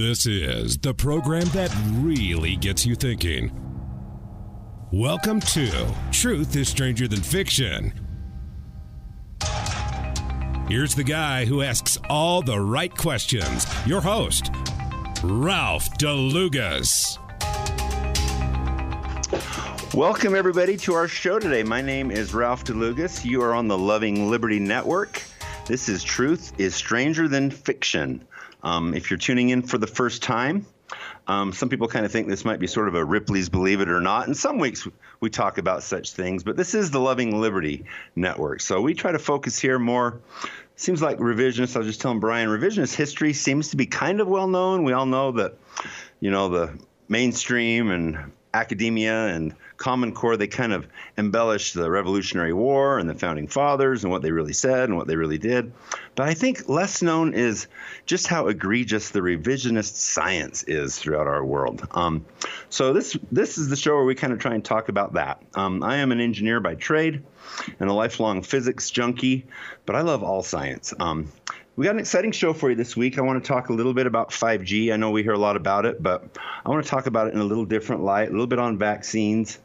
This is the program that really gets you thinking. Welcome to Truth is Stranger Than Fiction. Here's the guy who asks all the right questions. Your host, Ralph DeLugas. Welcome, everybody, to our show today. My name is Ralph DeLugas. You are on the Loving Liberty Network. This is Truth is Stranger Than Fiction. Um, if you're tuning in for the first time, um, some people kind of think this might be sort of a Ripley's Believe It or Not. And some weeks we talk about such things, but this is the Loving Liberty Network. So we try to focus here more. Seems like revisionist. I was just telling Brian, revisionist history seems to be kind of well known. We all know that, you know, the mainstream and academia and Common Core, they kind of embellish the Revolutionary War and the founding fathers and what they really said and what they really did. But I think less known is just how egregious the revisionist science is throughout our world. Um, so this this is the show where we kind of try and talk about that. Um, I am an engineer by trade and a lifelong physics junkie, but I love all science. Um, we got an exciting show for you this week. I want to talk a little bit about 5G. I know we hear a lot about it, but I want to talk about it in a little different light, a little bit on vaccines.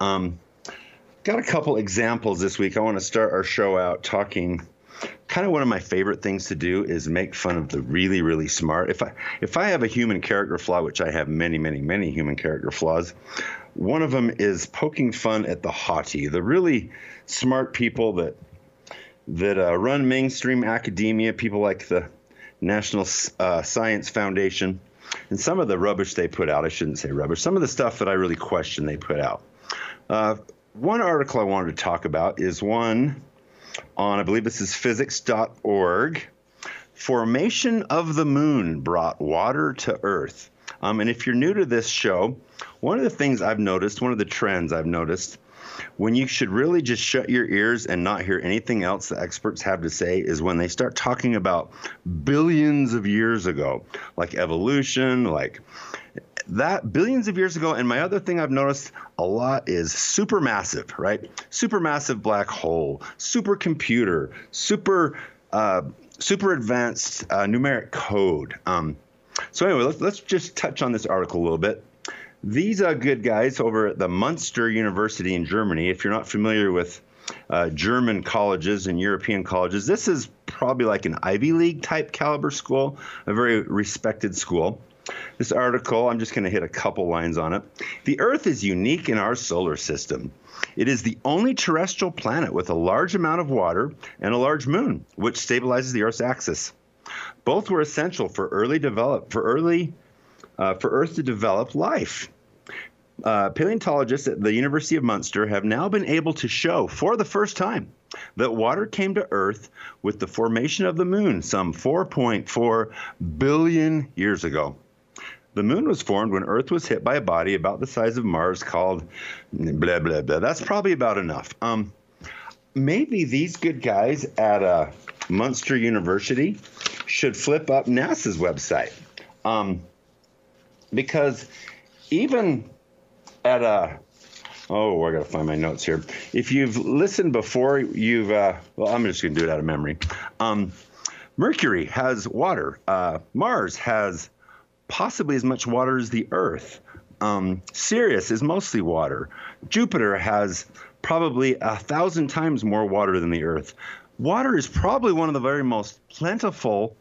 Um, got a couple examples this week. I want to start our show out talking. Kind of one of my favorite things to do is make fun of the really, really smart. If I if I have a human character flaw, which I have many, many, many human character flaws, one of them is poking fun at the haughty, the really smart people that that uh, run mainstream academia, people like the National uh, Science Foundation, and some of the rubbish they put out. I shouldn't say rubbish. Some of the stuff that I really question they put out. Uh, one article I wanted to talk about is one on, I believe this is physics.org. Formation of the moon brought water to Earth. Um, and if you're new to this show, one of the things I've noticed, one of the trends I've noticed, when you should really just shut your ears and not hear anything else the experts have to say is when they start talking about billions of years ago, like evolution, like that billions of years ago. And my other thing I've noticed a lot is supermassive, right? Supermassive black hole, supercomputer, super, uh, super advanced uh, numeric code. Um, so anyway, let's, let's just touch on this article a little bit. These are good guys over at the Munster University in Germany. If you're not familiar with uh, German colleges and European colleges, this is probably like an Ivy League type caliber school, a very respected school. This article, I'm just going to hit a couple lines on it. The Earth is unique in our solar system. It is the only terrestrial planet with a large amount of water and a large moon, which stabilizes the Earth's axis. Both were essential for early develop for early uh, for Earth to develop life. Uh, paleontologists at the University of Munster have now been able to show for the first time that water came to Earth with the formation of the moon some 4.4 billion years ago. The moon was formed when Earth was hit by a body about the size of Mars called blah, blah, blah. That's probably about enough. Um, maybe these good guys at uh, Munster University should flip up NASA's website. Um, because even at a oh i gotta find my notes here if you've listened before you've uh, well i'm just gonna do it out of memory um, mercury has water uh, mars has possibly as much water as the earth um, sirius is mostly water jupiter has probably a thousand times more water than the earth water is probably one of the very most plentiful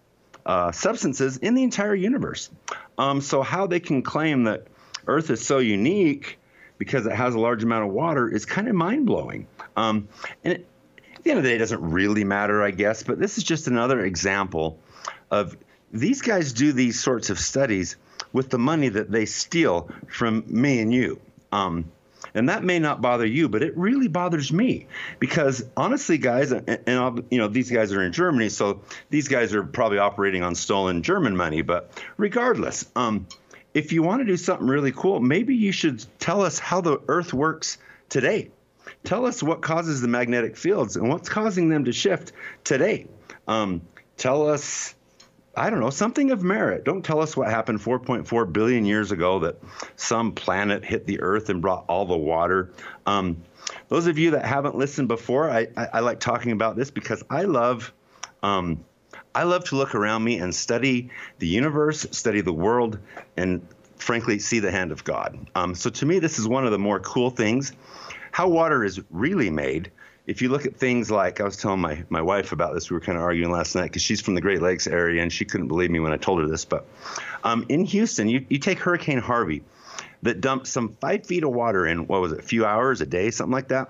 uh, substances in the entire universe. Um, so, how they can claim that Earth is so unique because it has a large amount of water is kind of mind blowing. Um, and it, at the end of the day, it doesn't really matter, I guess, but this is just another example of these guys do these sorts of studies with the money that they steal from me and you. Um, and that may not bother you, but it really bothers me because honestly, guys, and, and you know these guys are in Germany, so these guys are probably operating on stolen German money. But regardless, um, if you want to do something really cool, maybe you should tell us how the Earth works today. Tell us what causes the magnetic fields and what's causing them to shift today. Um, tell us I don't know, something of merit. Don't tell us what happened 4.4 billion years ago that some planet hit the Earth and brought all the water. Um, those of you that haven't listened before, I, I, I, like talking about this because I love. Um, I love to look around me and study the universe, study the world, and frankly, see the hand of God. Um, so to me, this is one of the more cool things. How water is really made. If you look at things like I was telling my, my wife about this, we were kind of arguing last night because she's from the Great Lakes area and she couldn't believe me when I told her this. But um, in Houston, you, you take Hurricane Harvey that dumped some five feet of water in, what was it, a few hours, a day, something like that,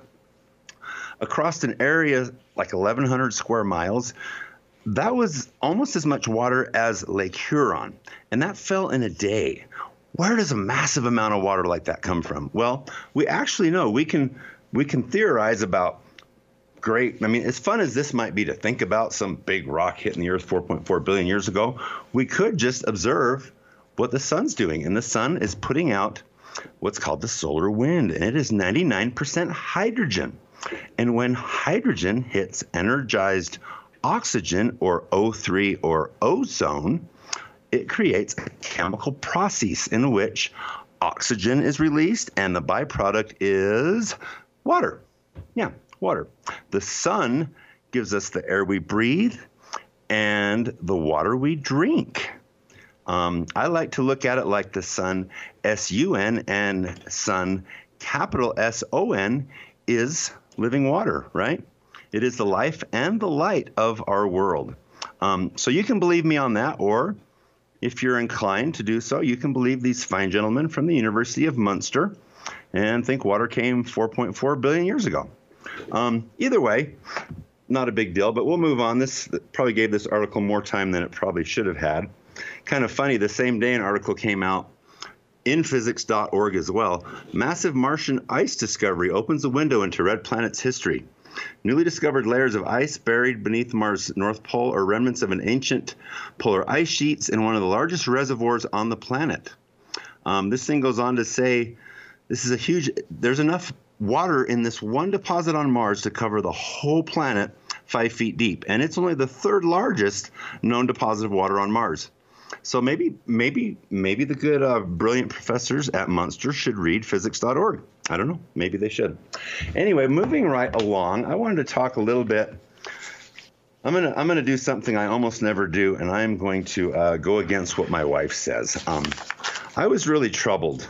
across an area like 1,100 square miles that was almost as much water as Lake Huron, and that fell in a day. Where does a massive amount of water like that come from? Well, we actually know we can we can theorize about great. I mean, as fun as this might be to think about some big rock hitting the Earth 4.4 billion years ago, we could just observe what the sun's doing, and the sun is putting out what's called the solar wind, and it is 99% hydrogen. And when hydrogen hits energized oxygen or O3 or ozone, it creates a chemical process in which oxygen is released and the byproduct is water. Yeah, water. The sun gives us the air we breathe and the water we drink. Um, I like to look at it like the sun, S U N, and sun, capital S O N, is living water, right? It is the life and the light of our world. Um, so you can believe me on that, or if you're inclined to do so, you can believe these fine gentlemen from the University of Munster and think water came 4.4 billion years ago. Um, either way, not a big deal, but we'll move on. This probably gave this article more time than it probably should have had. Kind of funny, the same day an article came out in physics.org as well. Massive Martian ice discovery opens a window into red planet's history. Newly discovered layers of ice buried beneath Mars' North Pole are remnants of an ancient polar ice sheets in one of the largest reservoirs on the planet. Um, this thing goes on to say this is a huge, there's enough water in this one deposit on Mars to cover the whole planet five feet deep. And it's only the third largest known deposit of water on Mars. So maybe, maybe, maybe the good, uh, brilliant professors at Munster should read physics.org. I don't know. Maybe they should. Anyway, moving right along, I wanted to talk a little bit. I'm gonna I'm gonna do something I almost never do, and I'm going to uh, go against what my wife says. Um, I was really troubled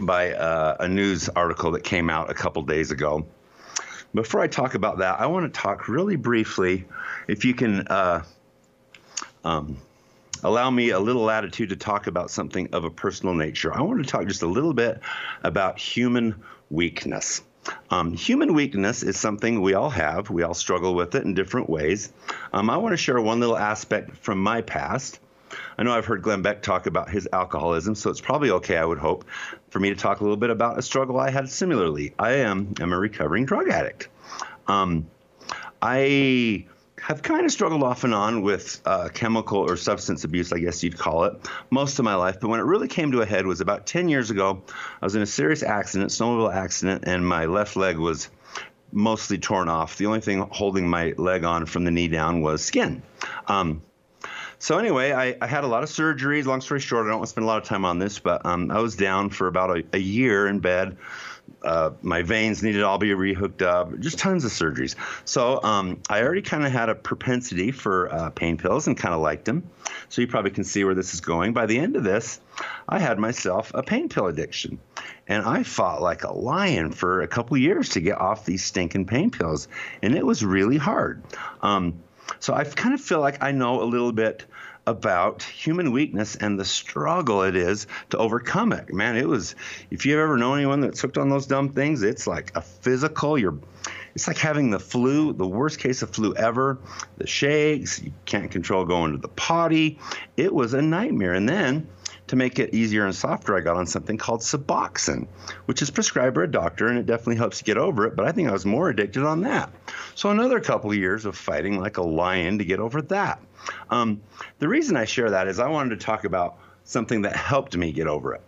by uh, a news article that came out a couple days ago. Before I talk about that, I want to talk really briefly, if you can uh, um, allow me a little latitude to talk about something of a personal nature. I want to talk just a little bit about human weakness. Um, human weakness is something we all have. We all struggle with it in different ways. Um, I want to share one little aspect from my past. I know I've heard Glenn Beck talk about his alcoholism, so it's probably okay, I would hope, for me to talk a little bit about a struggle I had similarly. I am, am a recovering drug addict. Um, I have kind of struggled off and on with uh, chemical or substance abuse, I guess you'd call it, most of my life. But when it really came to a head was about 10 years ago. I was in a serious accident, snowmobile accident, and my left leg was mostly torn off. The only thing holding my leg on from the knee down was skin. Um, so anyway, I, I, had a lot of surgeries. Long story short, I don't want to spend a lot of time on this, but um, I was down for about a, a year in bed uh, my veins needed to all be rehooked up, just tons of surgeries. So um, I already kind of had a propensity for uh, pain pills and kind of liked them. So you probably can see where this is going. By the end of this, I had myself a pain pill addiction. And I fought like a lion for a couple years to get off these stinking pain pills. And it was really hard. Um, so I kind of feel like I know a little bit about human weakness and the struggle it is to overcome it. Man, it was if you've ever known anyone that's hooked on those dumb things, it's like a physical, you're it's like having the flu, the worst case of flu ever, the shakes, you can't control going to the potty. It was a nightmare. And then to make it easier and softer, I got on something called Suboxone, which is prescribed by a doctor, and it definitely helps you get over it. But I think I was more addicted on that. So another couple of years of fighting like a lion to get over that. Um, the reason I share that is I wanted to talk about something that helped me get over it.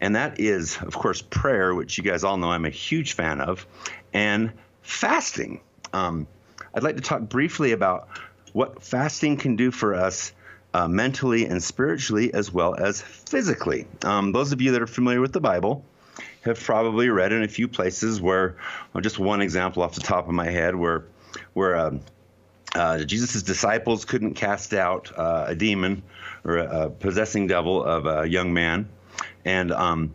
And that is, of course, prayer, which you guys all know I'm a huge fan of, and fasting. Um, I'd like to talk briefly about what fasting can do for us uh, mentally and spiritually as well as physically. Um, those of you that are familiar with the Bible have probably read in a few places where, well, just one example off the top of my head, where where um, uh, Jesus' disciples couldn't cast out uh, a demon or a, a, possessing devil of a young man. And um,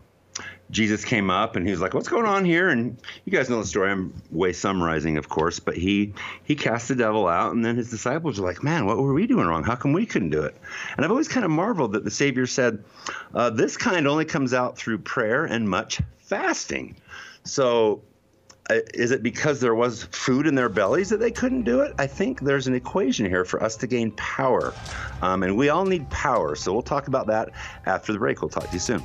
Jesus came up and he was like, "What's going on here?" And you guys know the story. I'm way summarizing, of course, but he he cast the devil out, and then his disciples were like, "Man, what were we doing wrong? How come we couldn't do it?" And I've always kind of marveled that the Savior said, uh, "This kind only comes out through prayer and much fasting." So uh, is it because there was food in their bellies that they couldn't do it? I think there's an equation here for us to gain power. Um, and we all need power. So we'll talk about that after the break. We'll talk to you soon.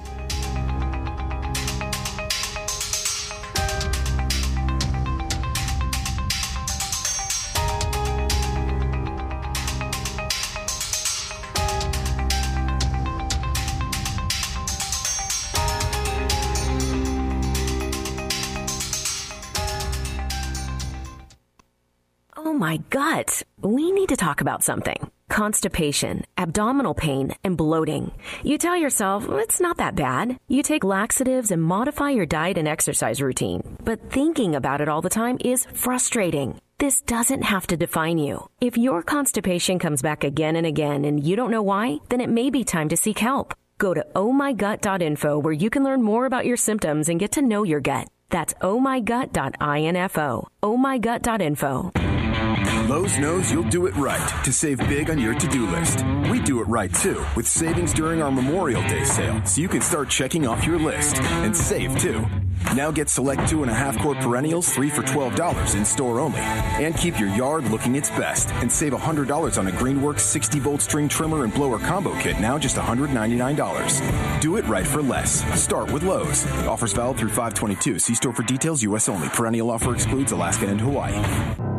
My gut. We need to talk about something. Constipation, abdominal pain, and bloating. You tell yourself, it's not that bad. You take laxatives and modify your diet and exercise routine. But thinking about it all the time is frustrating. This doesn't have to define you. If your constipation comes back again and again and you don't know why, then it may be time to seek help. Go to ohmygut.info where you can learn more about your symptoms and get to know your gut. That's ohmygut.info. ohmygut.info. Lowe's knows you'll do it right to save big on your to-do list. We do it right too, with savings during our Memorial Day sale, so you can start checking off your list and save too. Now get select two and a half quart perennials, three for $12 in store only. And keep your yard looking its best and save $100 on a Greenworks 60 volt string trimmer and blower combo kit, now just $199. Do it right for less. Start with Lowe's. Offers valid through 522. See store for details, U.S. only. Perennial offer excludes Alaska and Hawaii.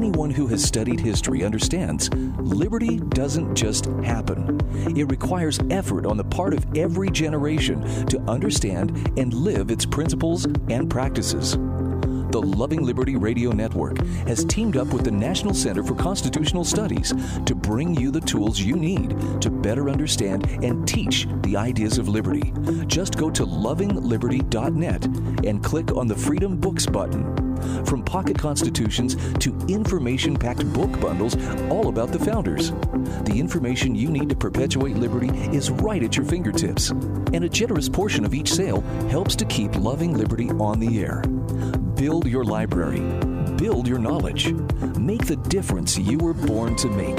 Anyone who has studied history understands liberty doesn't just happen. It requires effort on the part of every generation to understand and live its principles and practices. The Loving Liberty Radio Network has teamed up with the National Center for Constitutional Studies to bring you the tools you need to better understand and teach the ideas of liberty. Just go to lovingliberty.net and click on the Freedom Books button. From pocket constitutions to information packed book bundles all about the founders. The information you need to perpetuate liberty is right at your fingertips. And a generous portion of each sale helps to keep Loving Liberty on the air. Build your library, build your knowledge, make the difference you were born to make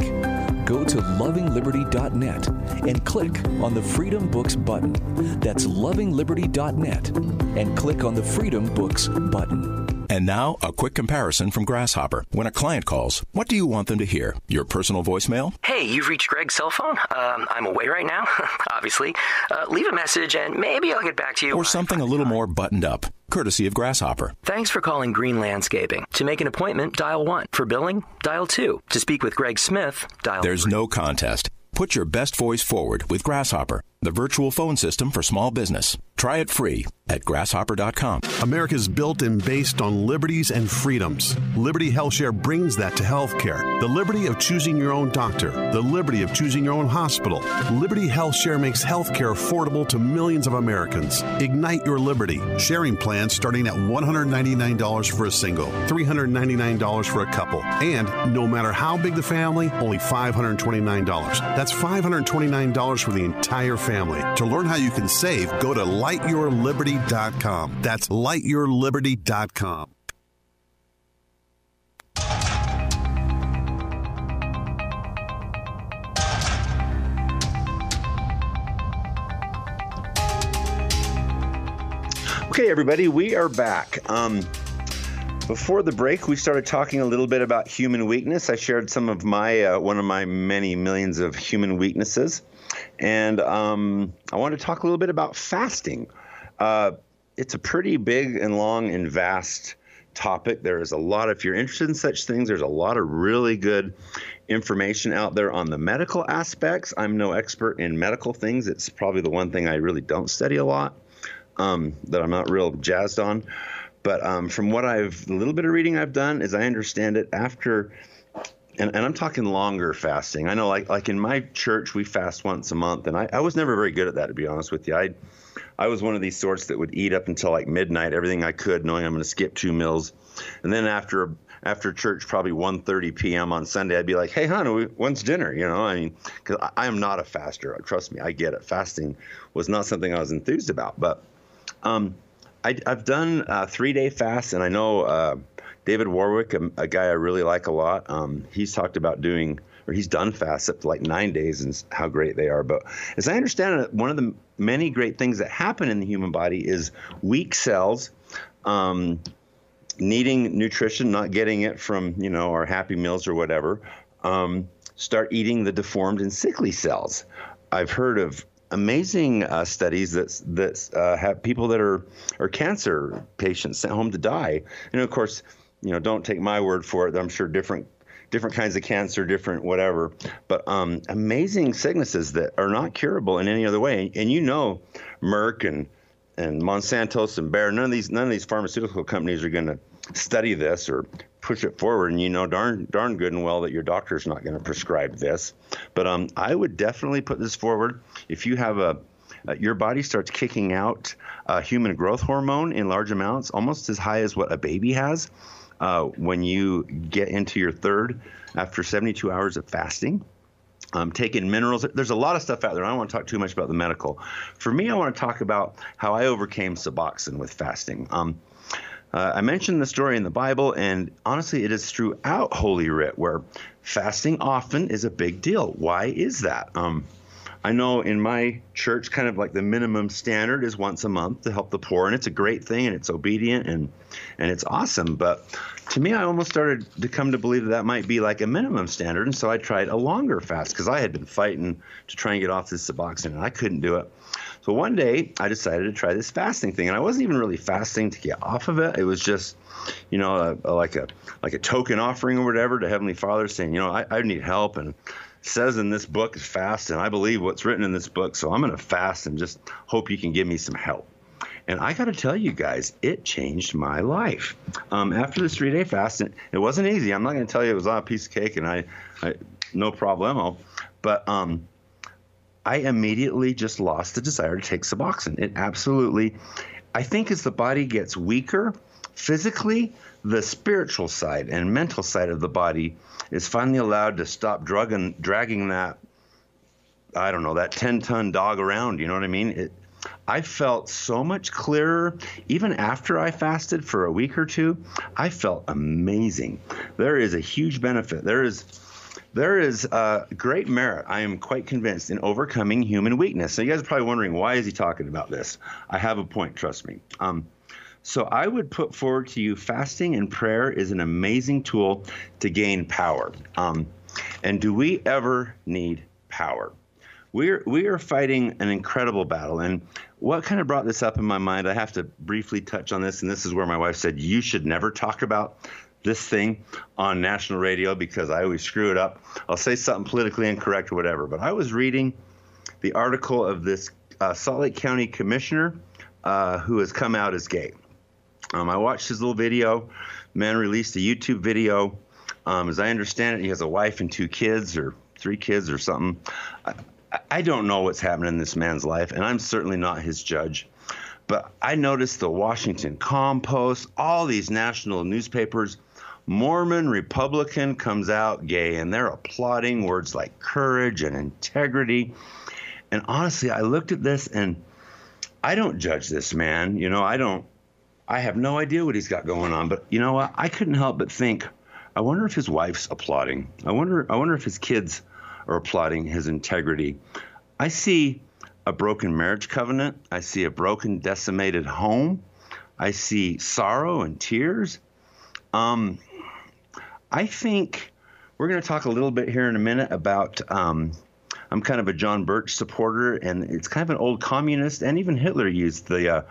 go to lovingliberty.net and click on the Freedom Books button. That's lovingliberty.net and click on the Freedom Books button. And now, a quick comparison from Grasshopper. When a client calls, what do you want them to hear? Your personal voicemail? Hey, you've reached Greg's cell phone. Um, I'm away right now, obviously. Uh, leave a message and maybe I'll get back to you. Or something a little more buttoned up, courtesy of Grasshopper. Thanks for calling Green Landscaping. To make an appointment, dial 1. For billing, dial 2. To speak with Greg Smith, dial There's three. no contest. Put your best voice forward with Grasshopper, the virtual phone system for small business. Try it free at grasshopper.com. America is built and based on liberties and freedoms. Liberty HealthShare brings that to healthcare. The liberty of choosing your own doctor, the liberty of choosing your own hospital. Liberty HealthShare makes healthcare affordable to millions of Americans. Ignite your liberty. Sharing plans starting at $199 for a single, $399 for a couple, and no matter how big the family, only $529. That's $529 for the entire family. To learn how you can save, go to lightyourliberty.com. That's lightyourliberty.com. Okay, everybody, we are back. Um, before the break, we started talking a little bit about human weakness. I shared some of my uh, one of my many millions of human weaknesses, and um, I want to talk a little bit about fasting. Uh, it's a pretty big and long and vast topic. There is a lot. If you're interested in such things, there's a lot of really good information out there on the medical aspects. I'm no expert in medical things. It's probably the one thing I really don't study a lot um, that I'm not real jazzed on. But um, from what I've, the little bit of reading I've done, as I understand it, after, and, and I'm talking longer fasting. I know, like like in my church, we fast once a month, and I, I was never very good at that, to be honest with you. I I was one of these sorts that would eat up until like midnight, everything I could, knowing I'm going to skip two meals, and then after after church, probably 1:30 p.m. on Sunday, I'd be like, "Hey, hon, when's dinner?" You know, I mean, because I, I am not a faster. Trust me, I get it. Fasting was not something I was enthused about, but um, I, have done uh, three day fasts, and I know uh, David Warwick, a, a, guy I really like a lot. Um, he's talked about doing, or he's done fasts up to like nine days, and how great they are. But as I understand it, one of the many great things that happen in the human body is weak cells. Um, needing nutrition, not getting it from you know our Happy Meals or whatever, um, start eating the deformed and sickly cells. I've heard of amazing uh, studies that that uh, have people that are are cancer patients sent home to die. And of course, you know, don't take my word for it. I'm sure different different kinds of cancer, different whatever, but um, amazing sicknesses that are not curable in any other way. And you know, Merck and and Monsanto's and Bayer, none of these none of these pharmaceutical companies are going to study this or push it forward. And you know darn darn good and well that your doctor's not going to prescribe this. But um, I would definitely put this forward. If you have a uh, your body starts kicking out uh, human growth hormone in large amounts, almost as high as what a baby has. Uh, when you get into your third after 72 hours of fasting, um, taking minerals. There's a lot of stuff out there. I don't want to talk too much about the medical. For me, I want to talk about how I overcame Suboxone with fasting. Um, uh, I mentioned the story in the Bible, and honestly, it is throughout Holy Writ where fasting often is a big deal. Why is that? Um, I know in my church, kind of like the minimum standard is once a month to help the poor, and it's a great thing, and it's obedient, and and it's awesome. But to me, I almost started to come to believe that that might be like a minimum standard, and so I tried a longer fast because I had been fighting to try and get off this Suboxone, and I couldn't do it. So one day, I decided to try this fasting thing, and I wasn't even really fasting to get off of it. It was just, you know, a, a, like a like a token offering or whatever to Heavenly Father, saying, you know, I, I need help, and says in this book is fast, and I believe what's written in this book. So I'm going to fast and just hope you can give me some help. And I got to tell you guys, it changed my life. Um, after this three day fast, it, it wasn't easy. I'm not going to tell you it was on a piece of cake and I, I no problemo. But um, I immediately just lost the desire to take Suboxone. It absolutely, I think as the body gets weaker physically, the spiritual side and mental side of the body is finally allowed to stop drugging, dragging that, I don't know, that 10 ton dog around. You know what I mean? It, I felt so much clearer. Even after I fasted for a week or two, I felt amazing. There is a huge benefit. There is. There is uh, great merit, I am quite convinced, in overcoming human weakness. So, you guys are probably wondering, why is he talking about this? I have a point, trust me. Um, so I would put forward to you fasting and prayer is an amazing tool to gain power. Um, and do we ever need power? We're we are fighting an incredible battle, and what kind of brought this up in my mind? I have to briefly touch on this, and this is where my wife said you should never talk about this thing on national radio because I always screw it up. I'll say something politically incorrect or whatever. But I was reading the article of this uh, Salt Lake County commissioner uh, who has come out as gay. Um, I watched his little video. Man released a YouTube video. Um, as I understand it, he has a wife and two kids, or three kids, or something. I, I don't know what's happening in this man's life, and I'm certainly not his judge. But I noticed the Washington Compost, all these national newspapers, Mormon Republican comes out gay, and they're applauding words like courage and integrity. And honestly, I looked at this and I don't judge this man. You know, I don't I have no idea what he's got going on, but you know what? I couldn't help but think, I wonder if his wife's applauding. I wonder I wonder if his kids are applauding his integrity. I see a broken marriage covenant. I see a broken, decimated home. I see sorrow and tears. Um, I think we're going to talk a little bit here in a minute about. Um, I'm kind of a John Birch supporter, and it's kind of an old communist, and even Hitler used the uh,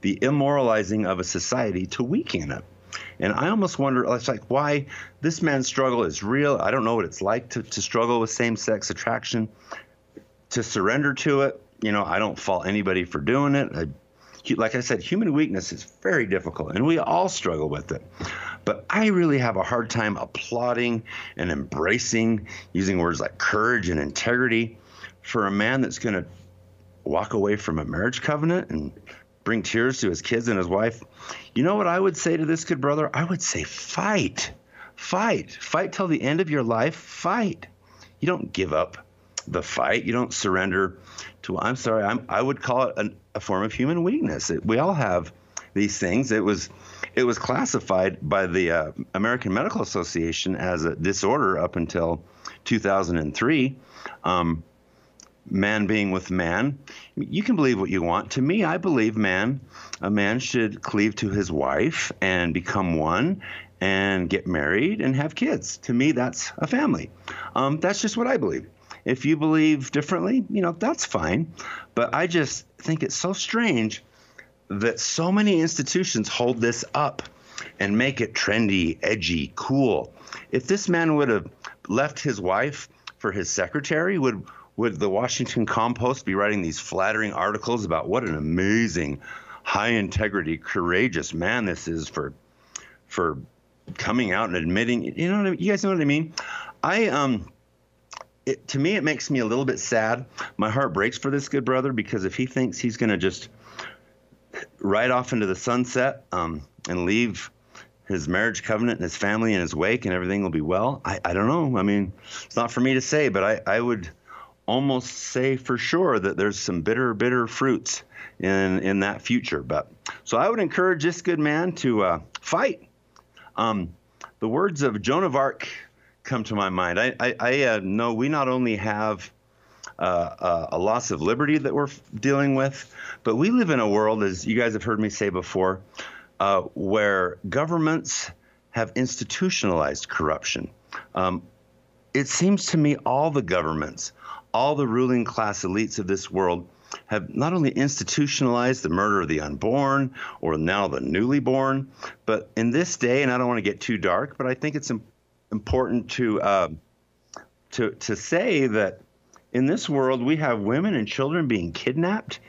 the immoralizing of a society to weaken it. And I almost wonder, it's like, why this man's struggle is real. I don't know what it's like to, to struggle with same sex attraction, to surrender to it. You know, I don't fault anybody for doing it. I, like I said, human weakness is very difficult, and we all struggle with it. But I really have a hard time applauding and embracing, using words like courage and integrity for a man that's going to walk away from a marriage covenant and bring tears to his kids and his wife. You know what I would say to this good brother? I would say, fight. fight. Fight till the end of your life. Fight. You don't give up the fight. You don't surrender to. I'm sorry. I'm, I would call it an, a form of human weakness. It, we all have these things. It was it was classified by the uh, American Medical Association as a disorder up until 2003. Um, man being with man. You can believe what you want. To me, I believe man, a man should cleave to his wife and become one and get married and have kids. To me, that's a family. Um, that's just what I believe. If you believe differently, you know, that's fine. But I just think it's so strange that so many institutions hold this up and make it trendy, edgy, cool. If this man would have left his wife for his secretary, would would the Washington Compost be writing these flattering articles about what an amazing, high integrity, courageous man this is for for coming out and admitting, you know, what I mean? you guys know what I mean? I um it, to me, it makes me a little bit sad. My heart breaks for this good brother because if he thinks he's going to just ride off into the sunset um, and leave his marriage covenant and his family in his wake and everything will be well, I, I don't know. I mean, it's not for me to say, but I, I would almost say for sure that there's some bitter, bitter fruits in in that future. But so I would encourage this good man to uh, fight. Um, the words of Joan of Arc come to my mind. I, I, I uh, know we not only have uh, uh, a loss of liberty that we're dealing with, but we live in a world, as you guys have heard me say before, uh, where governments have institutionalized corruption. Um, it seems to me all the governments, all the ruling class elites of this world have not only institutionalized the murder of the unborn or now the newly born, but in this day, and I don't want to get too dark, but I think it's important to uh, to to say that in this world we have women and children being kidnapped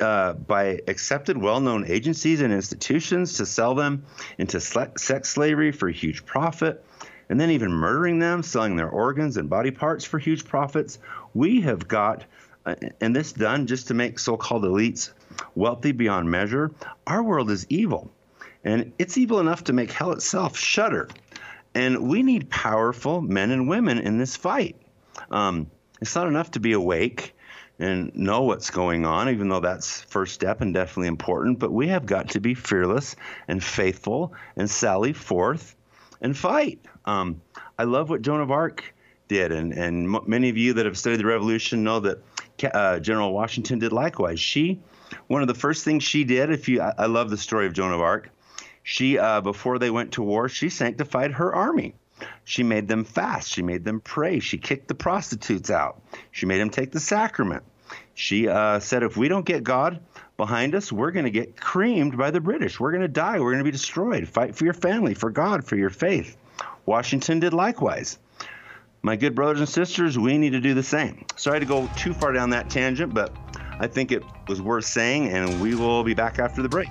uh, by accepted, well-known agencies and institutions to sell them into sex slavery for huge profit, and then even murdering them, selling their organs and body parts for huge profits. We have got, uh, and this done just to make so-called elites wealthy beyond measure. Our world is evil, and it's evil enough to make hell itself shudder. And we need powerful men and women in this fight. Um, it's not enough to be awake and know what's going on, even though that's first step and definitely important. But we have got to be fearless and faithful and sally forth and fight. Um, I love what Joan of Arc did, and and m- many of you that have studied the Revolution know that uh, General Washington did likewise. She, one of the first things she did, if you, I, I love the story of Joan of Arc she, uh, before they went to war, she sanctified her army. She made them fast. She made them pray. She kicked the prostitutes out. She made them take the sacrament. She uh, said, if we don't get God behind us, we're going to get creamed by the British. We're going to die. We're going to be destroyed. Fight for your family, for God, for your faith. Washington did likewise. My good brothers and sisters, we need to do the same. Sorry to go too far down that tangent, but I think it was worth saying, and we will be back after the break.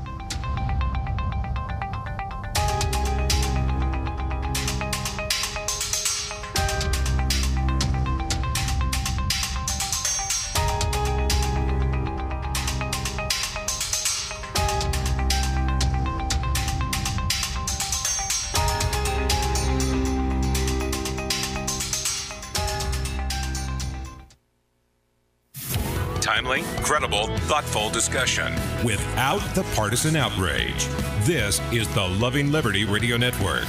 Without the partisan outrage. This is the Loving Liberty Radio Network.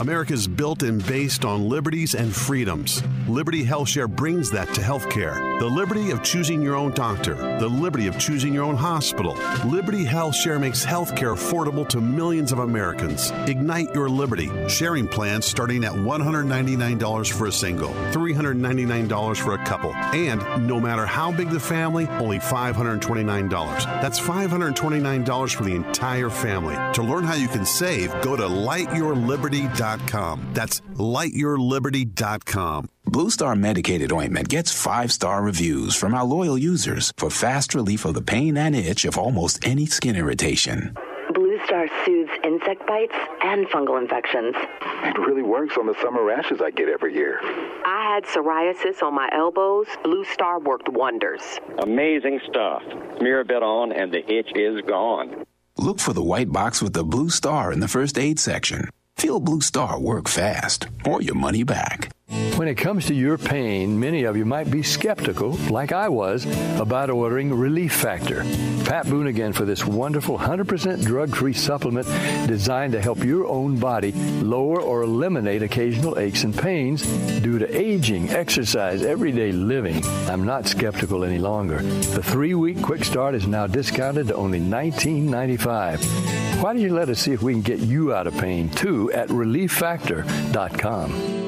America is built and based on liberties and freedoms. Liberty HealthShare brings that to healthcare. The liberty of choosing your own doctor, the liberty of choosing your own hospital. Liberty HealthShare makes healthcare affordable to millions of Americans. Ignite your liberty. Sharing plans starting at $199 for a single, $399 for a couple, and no matter how big the family, only $529. That's $529 for the entire family. To learn how you can save, go to lightyourliberty.com lightyourliberty.com. That's lightyourliberty.com. Blue Star medicated ointment gets five star reviews from our loyal users for fast relief of the pain and itch of almost any skin irritation. Blue Star soothes insect bites and fungal infections. It really works on the summer rashes I get every year. I had psoriasis on my elbows. Blue Star worked wonders. Amazing stuff. Smear a bit on and the itch is gone. Look for the white box with the blue star in the first aid section. Feel Blue Star work fast or your money back. When it comes to your pain, many of you might be skeptical, like I was, about ordering Relief Factor. Pat Boone again for this wonderful 100% drug free supplement designed to help your own body lower or eliminate occasional aches and pains due to aging, exercise, everyday living. I'm not skeptical any longer. The three week quick start is now discounted to only $19.95. Why don't you let us see if we can get you out of pain too at relieffactor.com?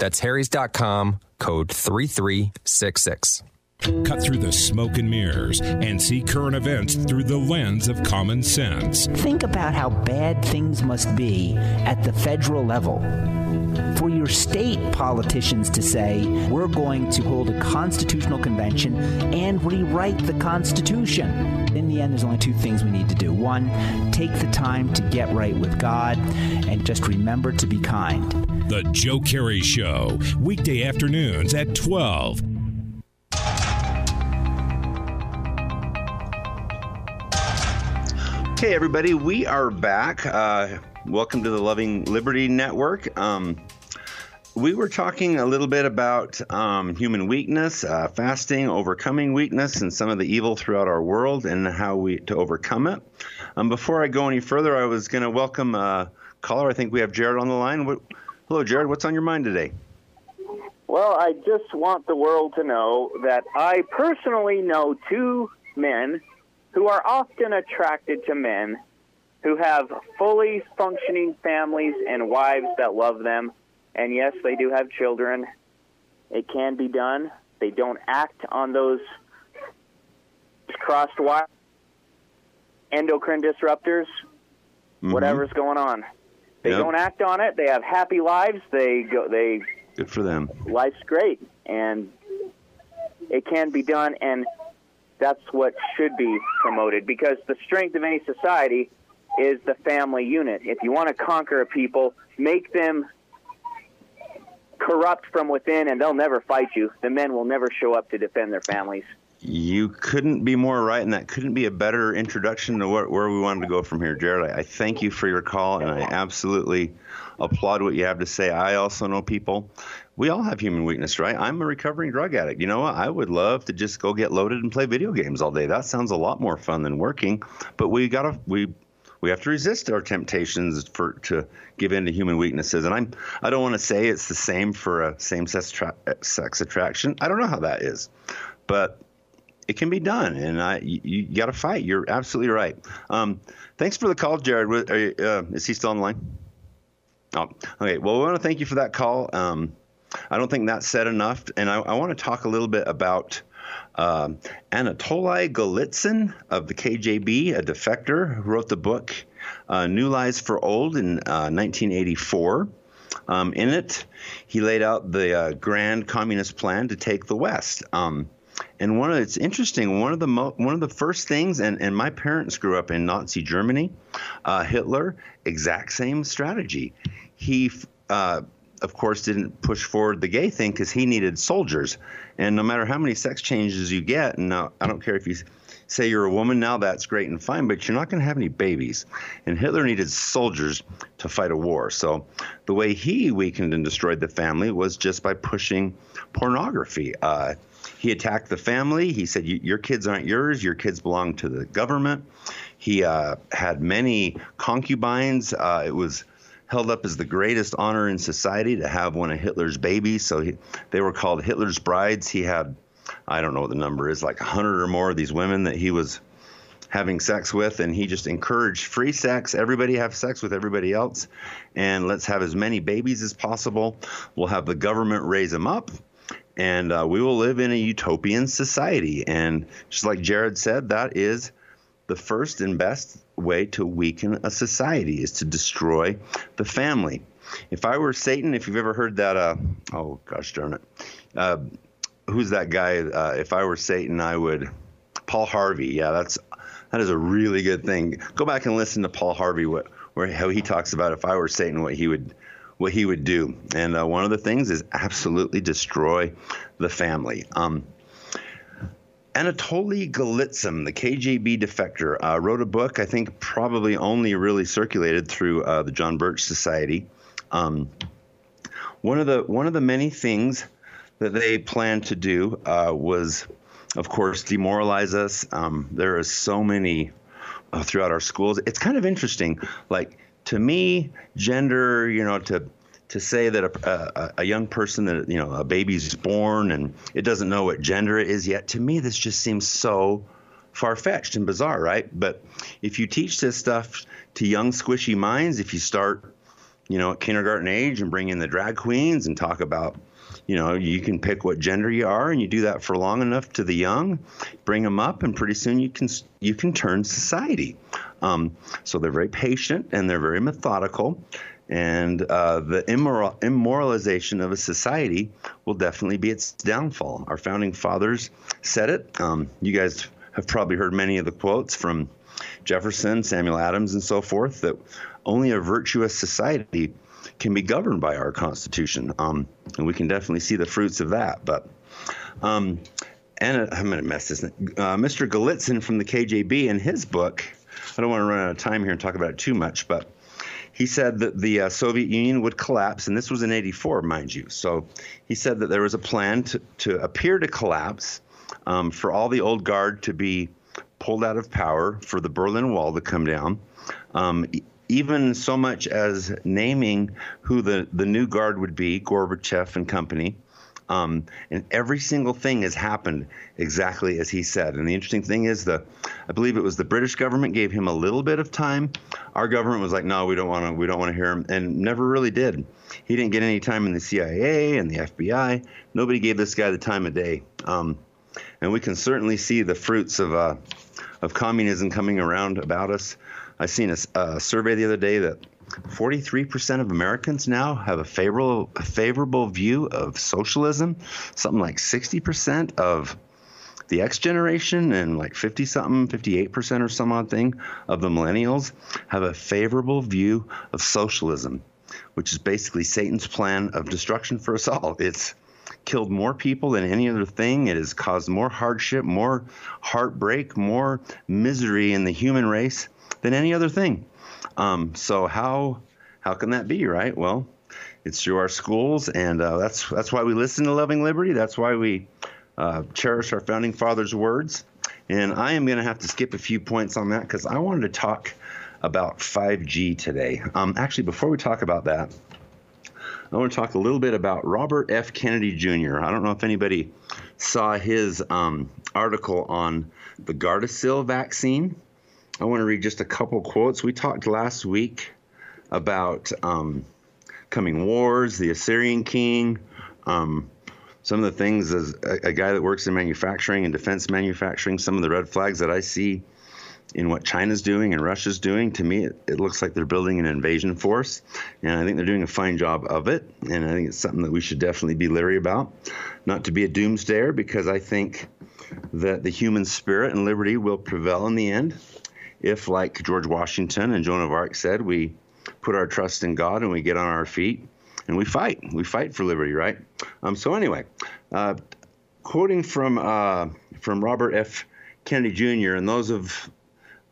That's harrys.com, code 3366. Cut through the smoke and mirrors and see current events through the lens of common sense. Think about how bad things must be at the federal level for your state politicians to say, we're going to hold a constitutional convention and rewrite the Constitution. In the end, there's only two things we need to do. One, take the time to get right with God, and just remember to be kind. The Joe Kerry Show, weekday afternoons at 12 Okay, everybody, we are back. Uh, welcome to the Loving Liberty Network. Um, we were talking a little bit about um, human weakness, uh, fasting, overcoming weakness, and some of the evil throughout our world, and how we to overcome it. Um, before I go any further, I was going to welcome a caller. I think we have Jared on the line. What, hello, Jared. What's on your mind today? Well, I just want the world to know that I personally know two men who are often attracted to men who have fully functioning families and wives that love them. And yes, they do have children. It can be done. They don't act on those crossed wire endocrine disruptors, mm-hmm. whatever's going on. They yep. don't act on it. They have happy lives. They go. They good for them. Life's great, and it can be done. And that's what should be promoted because the strength of any society is the family unit. If you want to conquer a people, make them corrupt from within and they'll never fight you. The men will never show up to defend their families. You couldn't be more right, and that couldn't be a better introduction to where, where we wanted to go from here, Jared. I, thank you for your call, and I absolutely applaud what you have to say. I also know people we all have human weakness, right? I'm a recovering drug addict. You know what? I would love to just go get loaded and play video games all day. That sounds a lot more fun than working. But we gotta we we have to resist our temptations for to give in to human weaknesses. And I'm I don't want to say it's the same for a same sex tra- sex attraction. I don't know how that is, but it can be done, and I you, you got to fight. You're absolutely right. Um, thanks for the call, Jared. Uh, is he still on the line? Oh, okay. Well, we want to thank you for that call. Um, I don't think that's said enough. And I, I want to talk a little bit about uh, Anatoly Golitsyn of the KGB, a defector wrote the book uh, New Lies for Old in uh, 1984. Um, in it, he laid out the uh, grand communist plan to take the West. Um, and one of it's interesting. One of the mo- one of the first things, and, and my parents grew up in Nazi Germany. Uh, Hitler, exact same strategy. He uh, of course, didn't push forward the gay thing because he needed soldiers. And no matter how many sex changes you get, and now I don't care if you say you're a woman now, that's great and fine, but you're not going to have any babies. And Hitler needed soldiers to fight a war. So the way he weakened and destroyed the family was just by pushing pornography. Uh, he attacked the family. He said, Your kids aren't yours. Your kids belong to the government. He uh, had many concubines. Uh, it was held up as the greatest honor in society to have one of Hitler's babies. So he, they were called Hitler's brides. He had, I don't know what the number is, like 100 or more of these women that he was having sex with, and he just encouraged free sex. Everybody have sex with everybody else, and let's have as many babies as possible. We'll have the government raise them up, and uh, we will live in a utopian society. And just like Jared said, that is the first and best way to weaken a society is to destroy the family. If I were Satan, if you've ever heard that, uh, oh gosh darn it, uh, who's that guy? Uh, if I were Satan, I would. Paul Harvey. Yeah, that's that is a really good thing. Go back and listen to Paul Harvey, what, where how he talks about if I were Satan, what he would what he would do. And uh, one of the things is absolutely destroy the family. Um, Anatoly Golitsyn, the KGB defector, uh, wrote a book. I think probably only really circulated through uh, the John Birch Society. Um, one of the one of the many things that they planned to do uh, was of course, demoralize us. Um, there are so many uh, throughout our schools. It's kind of interesting. Like to me, gender, you know, to to say that a, a, a, young person that you know a baby's born and it doesn't know what gender it is yet. To me, this just seems so far fetched and bizarre, right? But if you teach this stuff to young squishy minds, if you start, you know, at kindergarten age and bring in the drag queens and talk about you know, you can pick what gender you are, and you do that for long enough to the young, bring them up, and pretty soon you can you can turn society. Um, so they're very patient and they're very methodical, and uh, the immoral, immoralization of a society will definitely be its downfall. Our founding fathers said it. Um, you guys have probably heard many of the quotes from Jefferson, Samuel Adams, and so forth that only a virtuous society can be governed by our Constitution. Um, and we can definitely see the fruits of that. But um, and I'm going to mess this. Uh, Mr. Golitsyn from the KJB in his book, I don't want to run out of time here and talk about it too much, but he said that the uh, Soviet Union would collapse, and this was in 84, mind you. So he said that there was a plan to, to appear to collapse um, for all the old guard to be pulled out of power, for the Berlin Wall to come down. Um, even so much as naming who the, the new guard would be, Gorbachev and company. Um, and every single thing has happened exactly as he said. And the interesting thing is the, I believe it was the British government gave him a little bit of time. Our government was like, no, we don't want to, we don't want to hear him, and never really did. He didn't get any time in the CIA and the FBI. Nobody gave this guy the time of day. Um, and we can certainly see the fruits of uh, of communism coming around about us. I seen a, a survey the other day that 43% of Americans now have a favorable a favorable view of socialism. Something like 60% of the X generation and like 50 something, 58% or some odd thing of the millennials have a favorable view of socialism, which is basically Satan's plan of destruction for us all. It's killed more people than any other thing. It has caused more hardship, more heartbreak, more misery in the human race than any other thing. Um, so how how can that be, right? Well, it's through our schools, and uh, that's that's why we listen to Loving Liberty. That's why we uh, cherish our founding fathers' words. And I am going to have to skip a few points on that because I wanted to talk about 5G today. Um, actually, before we talk about that, I want to talk a little bit about Robert F. Kennedy Jr. I don't know if anybody saw his um, article on the Gardasil vaccine. I want to read just a couple quotes. We talked last week about um, coming wars, the Assyrian king, um, some of the things as a, a, guy that works in manufacturing and defense manufacturing, some of the red flags that I see in what China's doing and Russia's doing, to me, it, it looks like they're building an invasion force. And I think they're doing a fine job of it. And I think it's something that we should definitely be leery about. Not to be a doomsdayer, because I think that the human spirit and liberty will prevail in the end if, like George Washington and Joan of Arc said, we put our trust in God and we get on our feet and we fight. We fight for liberty, right? Um, so anyway, uh, quoting from uh, from Robert F. Kennedy Jr. and those of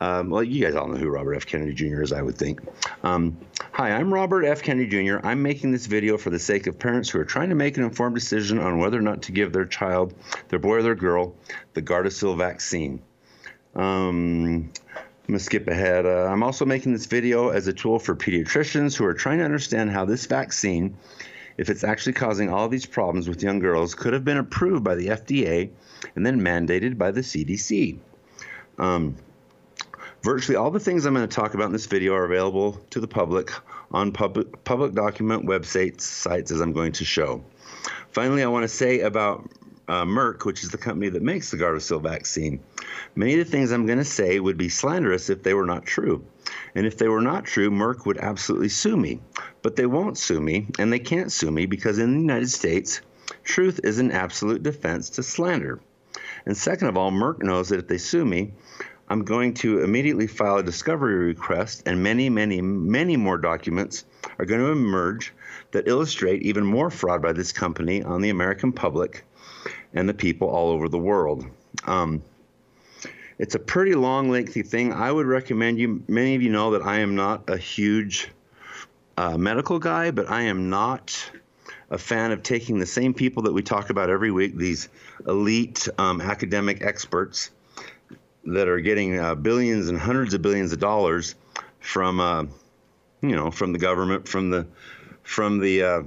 um, well, you guys all know who Robert F. Kennedy Jr. is, I would think. Um, hi, I'm Robert F. Kennedy Jr. I'm making this video for the sake of parents who are trying to make an informed decision on whether or not to give their child, their boy or their girl, the Gardasil vaccine. Um, I'm going to skip ahead. Uh, I'm also making this video as a tool for pediatricians who are trying to understand how this vaccine, if it's actually causing all these problems with young girls, could have been approved by the FDA and then mandated by the CDC. Um, virtually all the things I'm going to talk about in this video are available to the public on public, public document websites sites as I'm going to show. Finally, I want to say about uh, Merck, which is the company that makes the Gardasil vaccine. Many of the things I'm going to say would be slanderous if they were not true. And if they were not true, Merck would absolutely sue me. But they won't sue me, and they can't sue me because in the United States, truth is an absolute defense to slander. And second of all, Merck knows that if they sue me, I'm going to immediately file a discovery request, and many, many, many more documents are going to emerge that illustrate even more fraud by this company on the American public and the people all over the world. Um, it's a pretty long, lengthy thing. I would recommend you, many of you know that I am not a huge uh, medical guy, but I am not a fan of taking the same people that we talk about every week, these elite um, academic experts that are getting uh, billions and hundreds of billions of dollars from, uh, you know, from the government, from the, from the, uh,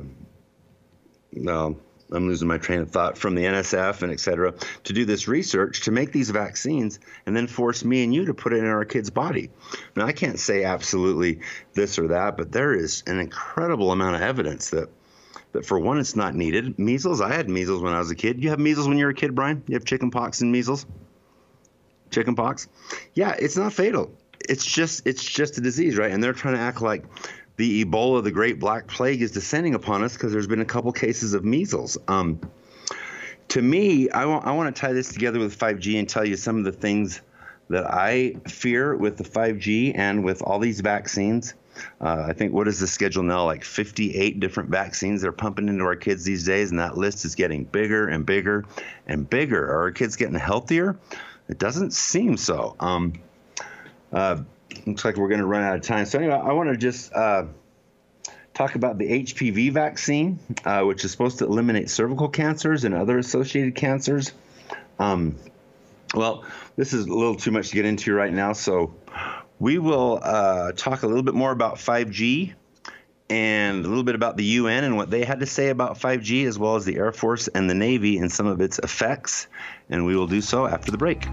I'm losing my train of thought from the NSF and et cetera to do this research to make these vaccines and then force me and you to put it in our kid's body. Now, I can't say absolutely this or that, but there is an incredible amount of evidence that that for one, it's not needed. Measles, I had measles when I was a kid. You have measles when you're a kid, Brian? You have chicken pox and measles? Chicken pox? Yeah, it's not fatal. It's just it's just a disease, right? And they're trying to act like the Ebola, the Great Black Plague, is descending upon us because there's been a couple cases of measles. Um, to me, I want I want to tie this together with 5G and tell you some of the things that I fear with the 5G and with all these vaccines. Uh, I think what is the schedule now? Like 58 different vaccines they're pumping into our kids these days, and that list is getting bigger and bigger and bigger. Are our kids getting healthier? It doesn't seem so. Um, uh, looks like we're going to run out of time. So anyway, I want to just uh, talk about the HPV vaccine, uh, which is supposed to eliminate cervical cancers and other associated cancers. Um, well, this is a little too much to get into right now, so we will uh, talk a little bit more about 5G and a little bit about the UN and what they had to say about 5G, as well as the Air Force and the Navy and some of its effects. And we will do so after the break.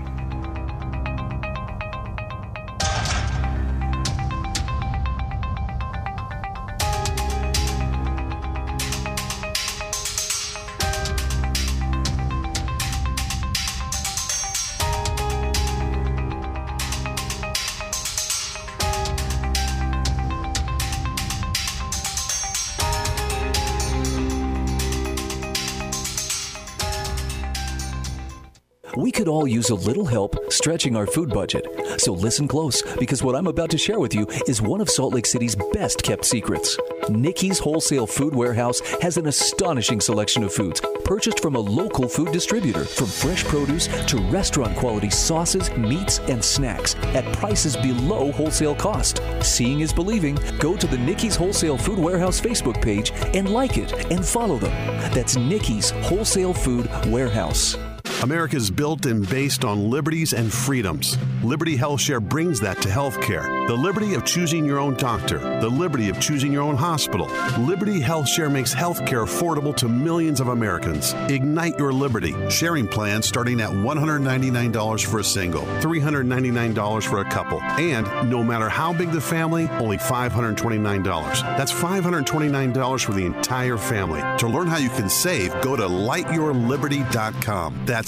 Use a little help stretching our food budget. So listen close, because what I'm about to share with you is one of Salt Lake City's best kept secrets. Nikki's Wholesale Food Warehouse has an astonishing selection of foods purchased from a local food distributor, from fresh produce to restaurant quality sauces, meats, and snacks at prices below wholesale cost. Seeing is believing. Go to the Nikki's Wholesale Food Warehouse Facebook page and like it and follow them. That's Nikki's Wholesale Food Warehouse. America is built and based on liberties and freedoms. Liberty HealthShare brings that to healthcare. The liberty of choosing your own doctor, the liberty of choosing your own hospital. Liberty HealthShare makes healthcare affordable to millions of Americans. Ignite your liberty. Sharing plans starting at $199 for a single, $399 for a couple, and no matter how big the family, only $529. That's $529 for the entire family. To learn how you can save, go to lightyourliberty.com. That's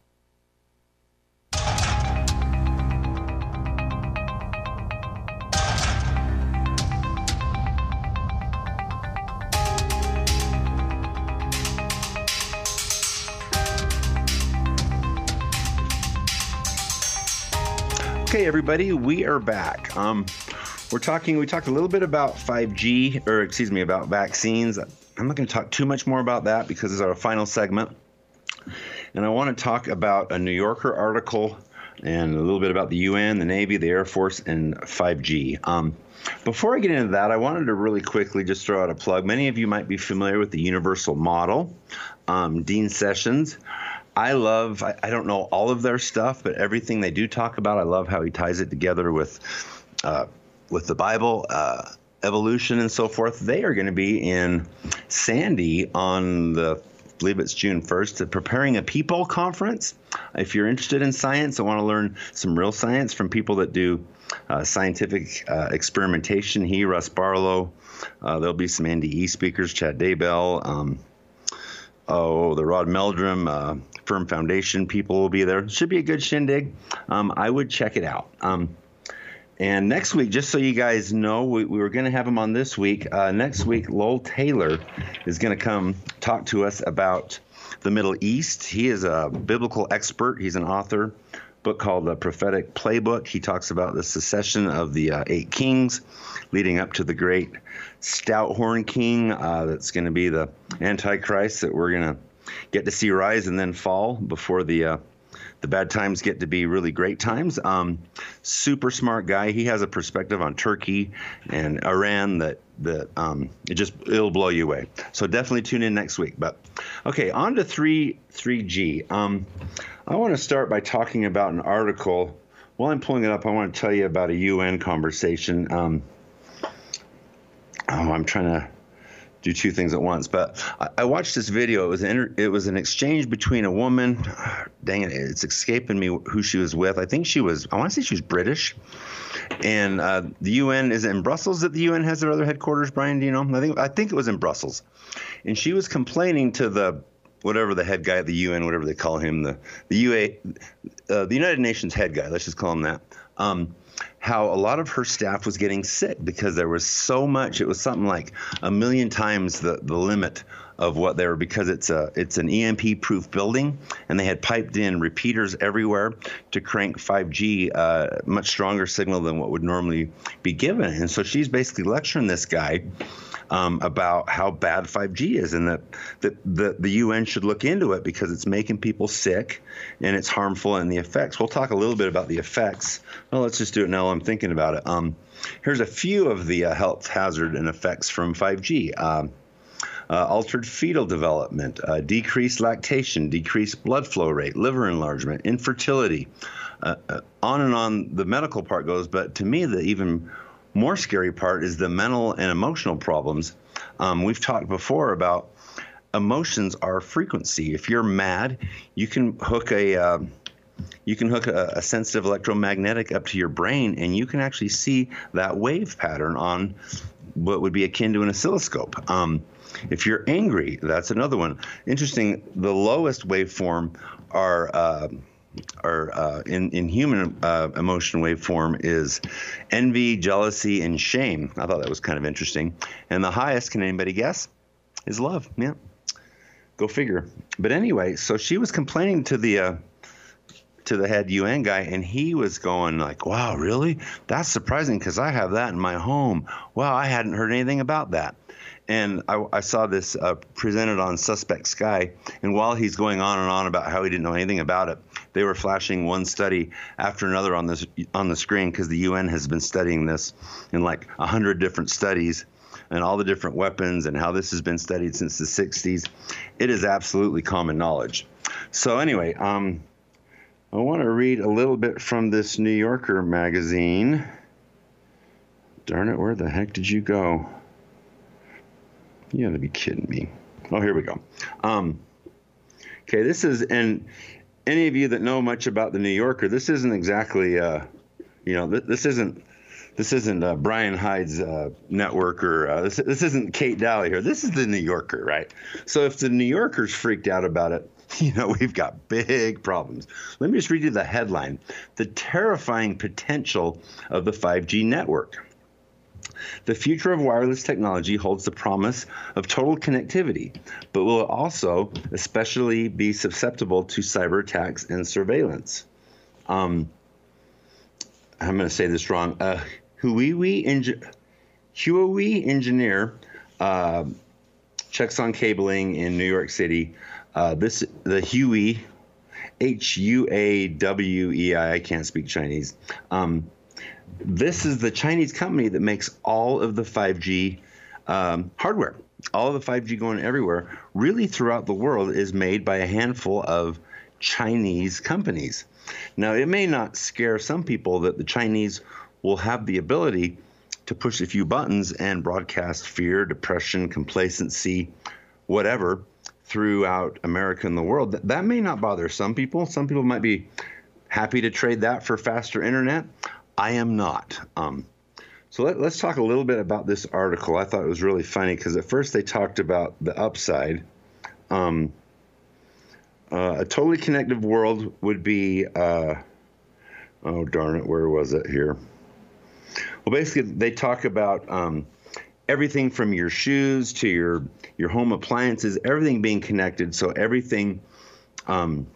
Okay, everybody, we are back. Um, we're talking. We talked a little bit about 5G, or excuse me, about vaccines. I'm not going to talk too much more about that because it's our final segment. And I want to talk about a New Yorker article and a little bit about the UN, the Navy, the Air Force, and 5G. Um, before I get into that, I wanted to really quickly just throw out a plug. Many of you might be familiar with the Universal Model, um, Dean Sessions. I love, I, I, don't know all of their stuff, but everything they do talk about, I love how he ties it together with, uh, with the Bible, uh, evolution, and so forth. They are going to be in Sandy on the, believe it's June 1st, preparing a people conference. If you're interested in science and want to learn some real science from people that do uh, scientific uh, experimentation, he, Russ Barlow, uh, there'll be some NDE speakers, Chad Daybell. Um, oh, the Rod Meldrum, uh, Firm Foundation people will be there. Should be a good shindig. Um, I would check it out. Um, and next week, just so you guys know, we, we were going to have him on this week. Uh, next week, Lowell Taylor is going to come talk to us about the Middle East. He is a biblical expert. He's an author. Book called The Prophetic Playbook. He talks about the secession of the uh, eight kings leading up to the great stout horn king uh, that's going to be the Antichrist that we're going to get to see rise and then fall before the uh, the bad times get to be really great times. Um, super smart guy. He has a perspective on Turkey and Iran that that um, it just it'll blow you away. So definitely tune in next week. But okay, on to three three G. Um, I want to start by talking about an article. While I'm pulling it up, I want to tell you about a UN conversation. Um, oh, I'm trying to do two things at once. But I, I watched this video. It was an it was an exchange between a woman. Dang it, it's escaping me who she was with. I think she was. I want to say she was British. And uh, the UN is in Brussels that the UN has their other headquarters. Brian, do you know? I think I think it was in Brussels. And she was complaining to the whatever the head guy at the UN, whatever they call him, the the UA, uh, the United Nations head guy. Let's just call him that. Um, how a lot of her staff was getting sick because there was so much. It was something like a million times the, the limit of what they were because it's a it's an EMP proof building and they had piped in repeaters everywhere to crank 5G uh, much stronger signal than what would normally be given. And so she's basically lecturing this guy um, about how bad 5G is and that, that the, the UN should look into it because it's making people sick and it's harmful and the effects. We'll talk a little bit about the effects. Well, let's just do it now. I'm thinking about it. Um, here's a few of the uh, health hazard and effects from 5G. Um, uh, altered fetal development, uh, decreased lactation, decreased blood flow rate, liver enlargement, infertility. Uh, uh, on and on the medical part goes, but to me, the even more scary part is the mental and emotional problems. Um, we've talked before about emotions are frequency. If you're mad, you can hook a uh, you can hook a, a, sensitive electromagnetic up to your brain, and you can actually see that wave pattern on what would be akin to an oscilloscope. Um, if you're angry, that's another one. Interesting. The lowest waveform are. Uh, uh, in in human uh, emotion waveform is envy, jealousy, and shame. I thought that was kind of interesting. And the highest, can anybody guess? Is love. Yeah, go figure. But anyway, so she was complaining to the uh, to the head UN guy, and he was going like, "Wow, really? That's surprising because I have that in my home. Wow, I hadn't heard anything about that." And I, I saw this uh, presented on Suspect Sky, and while he's going on and on about how he didn't know anything about it, they were flashing one study after another on this on the screen because the UN has been studying this in like a hundred different studies and all the different weapons and how this has been studied since the 60s. It is absolutely common knowledge. So anyway, um, I want to read a little bit from this New Yorker magazine. Darn it, where the heck did you go? You gotta be kidding me. Oh, here we go. Um, okay, this is, and any of you that know much about the New Yorker, this isn't exactly, uh, you know, th- this isn't. This isn't uh, Brian Hyde's uh, network or uh, this, this isn't Kate Dalley here. This is the New Yorker, right? So if the New Yorker's freaked out about it, you know, we've got big problems. Let me just read you the headline The terrifying potential of the 5G network. The future of wireless technology holds the promise of total connectivity, but will also especially be susceptible to cyber attacks and surveillance. Um, I'm going to say this wrong. Uh, Huawei, Huawei engineer uh, checks on cabling in New York City. Uh, this the Huawei, H U A W E I. I can't speak Chinese. Um, this is the Chinese company that makes all of the 5G um, hardware. All of the 5G going everywhere, really throughout the world, is made by a handful of Chinese companies. Now, it may not scare some people that the Chinese will have the ability to push a few buttons and broadcast fear, depression, complacency, whatever throughout America and the world. That, that may not bother some people. Some people might be happy to trade that for faster internet. I am not. Um, so let, us talk a little bit about this article. I thought it was really funny because at first they talked about the upside. Um, uh, a totally connected world would be, uh, oh darn it, where was it here? Well, basically they talk about um, everything from your shoes to your your home appliances, everything being connected. So everything um,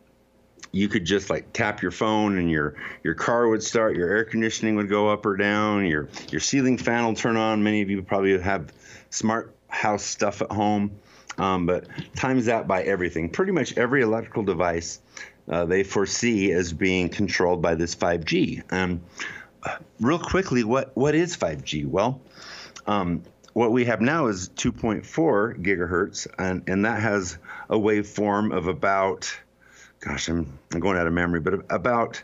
you could just like tap your phone and your your car would start, your air conditioning would go up or down, your your ceiling fan will turn on. Many of you probably have smart house stuff at home, um, but times that by everything. Pretty much every electrical device uh, they foresee as being controlled by this 5G. Um, real quickly, what what is 5G? Well. Um, what we have now is 2.4 gigahertz, and, and that has a waveform of about gosh, I'm, I'm going out of memory, but about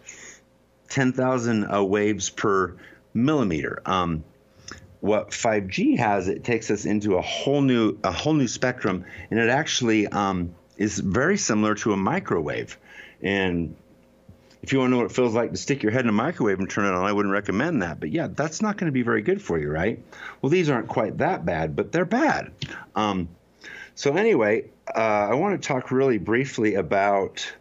10,000 uh, waves per millimeter. Um, what 5G has, it takes us into a whole new a whole new spectrum, and it actually um, is very similar to a microwave. And if you want to know what it feels like to stick your head in a microwave and turn it on, I wouldn't recommend that. But yeah, that's not going to be very good for you, right? Well, these aren't quite that bad, but they're bad. Um, so anyway, uh, I want to talk really briefly about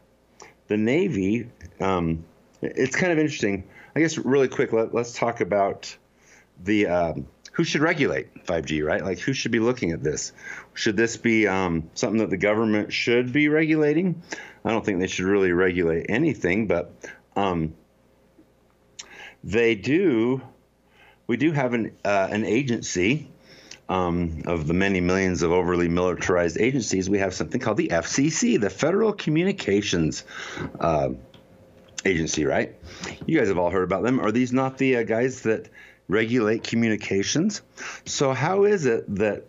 the Navy, um, it's kind of interesting. I guess really quick, let, us talk about the um, who should regulate 5G, right? Like who should be looking at this? Should this be um, something that the government should be regulating? I don't think they should really regulate anything, but um, they do. We do have an uh, an agency um, of the many millions of overly militarized agencies, we have something called the FCC, the Federal Communications uh, Agency, right? You guys have all heard about them. Are these not the uh, guys that regulate communications? So, how is it that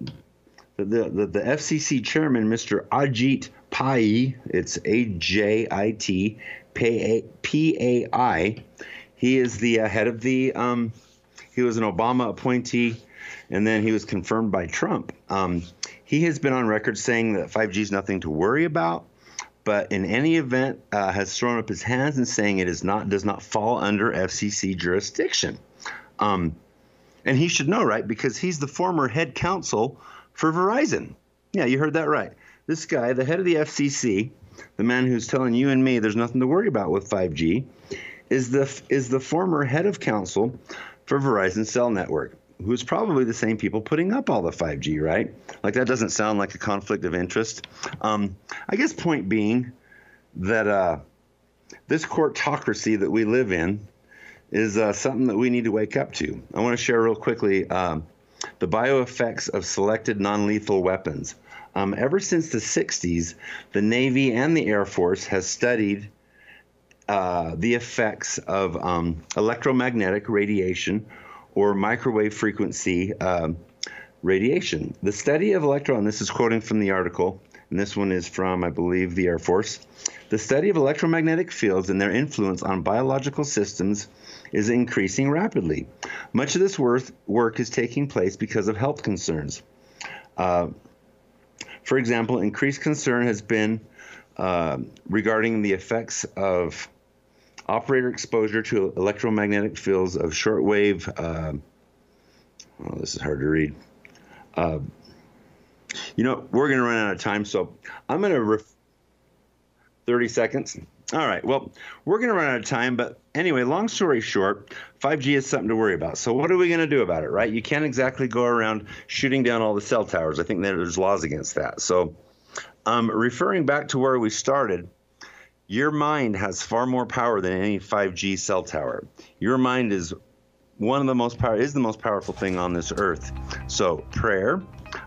the, the, the FCC chairman, Mr. Ajit Pai, it's A J I T P A I, he is the uh, head of the, um, he was an Obama appointee and then he was confirmed by Trump. Um, he has been on record saying that 5G is nothing to worry about, but in any event uh, has thrown up his hands and saying it is not does not fall under FCC jurisdiction. Um, and he should know, right? Because he's the former head counsel for Verizon. Yeah, you heard that right. This guy, the head of the FCC, the man who's telling you and me there's nothing to worry about with 5G, is the is the former head of counsel for Verizon Cell Network, who's probably the same people putting up all the 5G, right? Like that doesn't sound like a conflict of interest. Um, I guess point being that uh, this courtocracy that we live in is uh, something that we need to wake up to. I want to share real quickly um, the bioeffects of selected non lethal weapons. Um, ever since the 60s, the Navy and the Air Force has studied uh, the effects of um, electromagnetic radiation or microwave frequency um, radiation. The study of electron, this is quoting from the article, and this one is from, I believe, the Air Force. The study of electromagnetic fields and their influence on biological systems is increasing rapidly. Much of this work is taking place because of health concerns. Uh, for example, increased concern has been uh, regarding the effects of operator exposure to electromagnetic fields of shortwave. Uh, oh, this is hard to read. Uh, you know, we're going to run out of time, so I'm going to. Ref- 30 seconds. All right. Well, we're going to run out of time, but anyway, long story short, 5G is something to worry about. So what are we going to do about it, right? You can't exactly go around shooting down all the cell towers. I think there's laws against that. So, um, referring back to where we started, your mind has far more power than any 5G cell tower. Your mind is one of the most power is the most powerful thing on this earth. So prayer,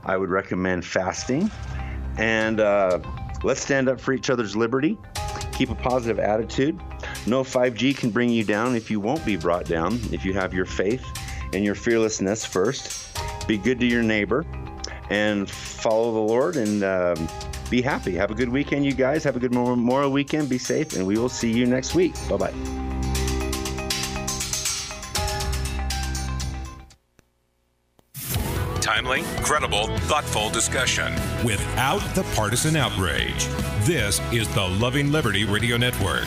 I would recommend fasting, and uh, let's stand up for each other's liberty. Keep a positive attitude. No 5G can bring you down if you won't be brought down, if you have your faith and your fearlessness first. Be good to your neighbor and follow the Lord and um, be happy. Have a good weekend, you guys. Have a good Memorial weekend. Be safe, and we will see you next week. Bye bye. Timely, credible, thoughtful discussion without the partisan outrage. This is the Loving Liberty Radio Network.